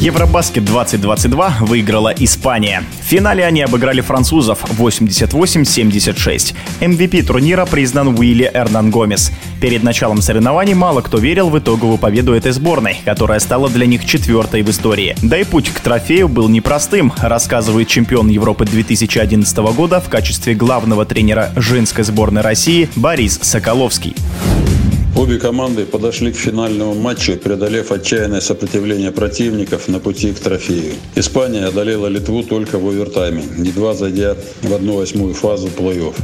Евробаскет 2022 выиграла Испания. В финале они обыграли французов 88-76. MVP турнира признан Уилли Эрнан Гомес. Перед началом соревнований мало кто верил в итоговую победу этой сборной, которая стала для них четвертой в истории. Да и путь к трофею был непростым, рассказывает чемпион Европы 2011 года в качестве главного тренера женской сборной России Борис Соколовский. Обе команды подошли к финальному матчу, преодолев отчаянное сопротивление противников на пути к трофею. Испания одолела Литву только в овертайме, едва зайдя в одну восьмую фазу плей-офф.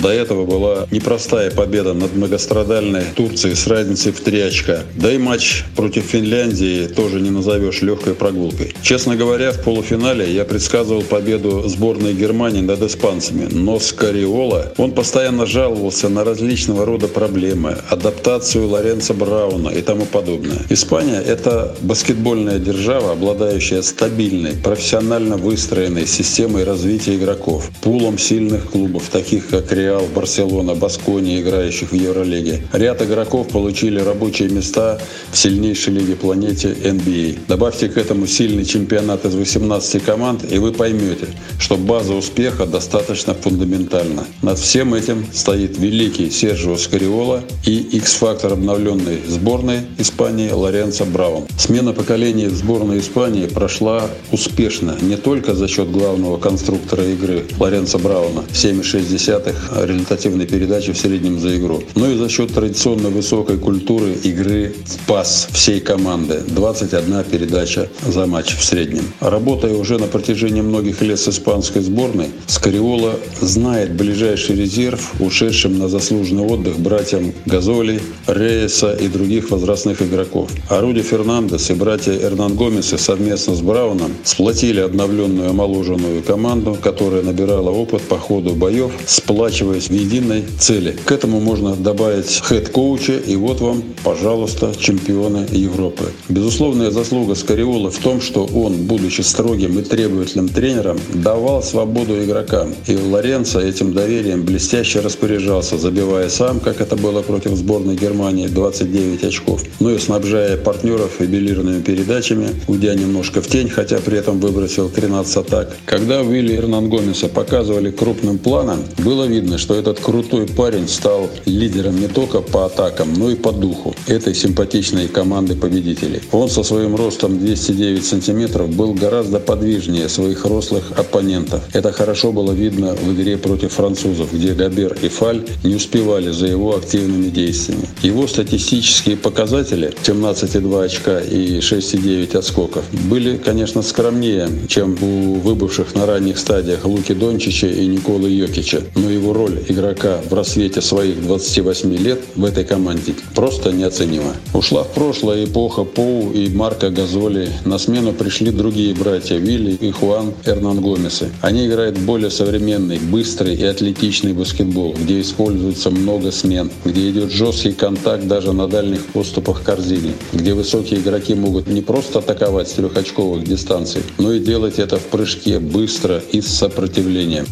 До этого была непростая победа над многострадальной Турцией с разницей в три очка. Да и матч против Финляндии тоже не назовешь легкой прогулкой. Честно говоря, в полуфинале я предсказывал победу сборной Германии над испанцами, но Скариола, он постоянно жаловался на различного рода проблемы, адаптацию Лоренца Брауна и тому подобное. Испания – это баскетбольная держава, обладающая стабильной, профессионально выстроенной системой развития игроков, пулом сильных клубов, таких как Реал Реал, Барселона, Баскони, играющих в Евролиге. Ряд игроков получили рабочие места в сильнейшей лиге планете NBA. А. Добавьте к этому сильный чемпионат из 18 команд, и вы поймете, что база успеха достаточно фундаментальна. Над всем этим стоит великий Сержио Скариола и X-фактор обновленной сборной Испании Лоренцо Браун. Смена поколений в сборной Испании прошла успешно не только за счет главного конструктора игры Лоренцо Брауна 7,6 результативной передачи в среднем за игру, но и за счет традиционно высокой культуры игры в пас всей команды. 21 передача за матч в среднем. Работая уже на протяжении многих лет с испанской сборной, Скариола знает ближайший резерв ушедшим на заслуженный отдых братьям Газоли, Рейса и других возрастных игроков. А Руди Фернандес и братья Эрнан Гомесы совместно с Брауном сплотили обновленную омоложенную команду, которая набирала опыт по ходу боев, сплачивая сплачиваясь в единой цели. К этому можно добавить head coach а, и вот вам, пожалуйста, чемпионы Европы. Безусловная заслуга Скариола в том, что он, будучи строгим и требовательным тренером, давал свободу игрокам. И Лоренцо этим доверием блестяще распоряжался, забивая сам, как это было против сборной Германии, 29 очков, но и снабжая партнеров юбилированными передачами, уйдя немножко в тень, хотя при этом выбросил 13 атак. Когда Уилли Эрнан Гомеса показывали крупным планом, было видно, что этот крутой парень стал лидером не только по атакам, но и по духу этой симпатичной команды победителей. Он со своим ростом 209 сантиметров был гораздо подвижнее своих рослых оппонентов. Это хорошо было видно в игре против французов, где Габер и Фаль не успевали за его активными действиями. Его статистические показатели 17,2 очка и 6,9 отскоков были, конечно, скромнее, чем у выбывших на ранних стадиях Луки Дончича и Николы Йокича, но его роль роль игрока в рассвете своих 28 лет в этой команде просто неоценима. Ушла в прошлое эпоха Поу и Марка Газоли. На смену пришли другие братья Вилли и Хуан Эрнан Гомесы. Они играют более современный, быстрый и атлетичный баскетбол, где используется много смен, где идет жесткий контакт даже на дальних поступах корзины, где высокие игроки могут не просто атаковать с трехочковых дистанций, но и делать это в прыжке быстро и с сопротивлением.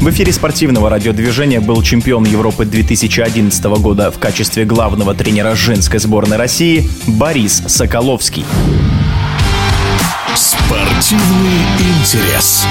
В эфире спортивного радиодвижения был чемпион Европы 2011 года в качестве главного тренера женской сборной России Борис Соколовский. Спортивный интерес.